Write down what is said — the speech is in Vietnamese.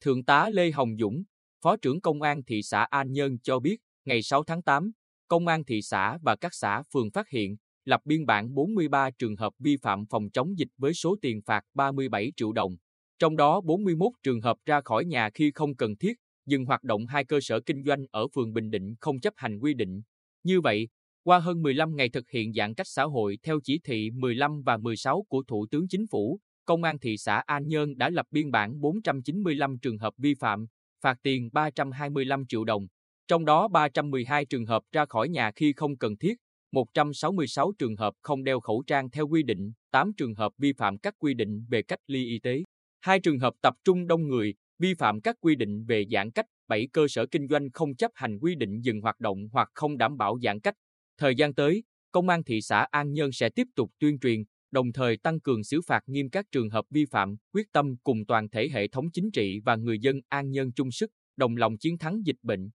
Thượng tá Lê Hồng Dũng, Phó trưởng Công an thị xã An Nhơn cho biết, ngày 6 tháng 8, Công an thị xã và các xã phường phát hiện, lập biên bản 43 trường hợp vi phạm phòng chống dịch với số tiền phạt 37 triệu đồng. Trong đó 41 trường hợp ra khỏi nhà khi không cần thiết, dừng hoạt động hai cơ sở kinh doanh ở phường Bình Định không chấp hành quy định. Như vậy, qua hơn 15 ngày thực hiện giãn cách xã hội theo chỉ thị 15 và 16 của Thủ tướng Chính phủ, Công an thị xã An Nhơn đã lập biên bản 495 trường hợp vi phạm, phạt tiền 325 triệu đồng, trong đó 312 trường hợp ra khỏi nhà khi không cần thiết, 166 trường hợp không đeo khẩu trang theo quy định, 8 trường hợp vi phạm các quy định về cách ly y tế, 2 trường hợp tập trung đông người, vi phạm các quy định về giãn cách, 7 cơ sở kinh doanh không chấp hành quy định dừng hoạt động hoặc không đảm bảo giãn cách. Thời gian tới, Công an thị xã An Nhơn sẽ tiếp tục tuyên truyền, đồng thời tăng cường xử phạt nghiêm các trường hợp vi phạm, quyết tâm cùng toàn thể hệ thống chính trị và người dân An nhân chung sức, đồng lòng chiến thắng dịch bệnh.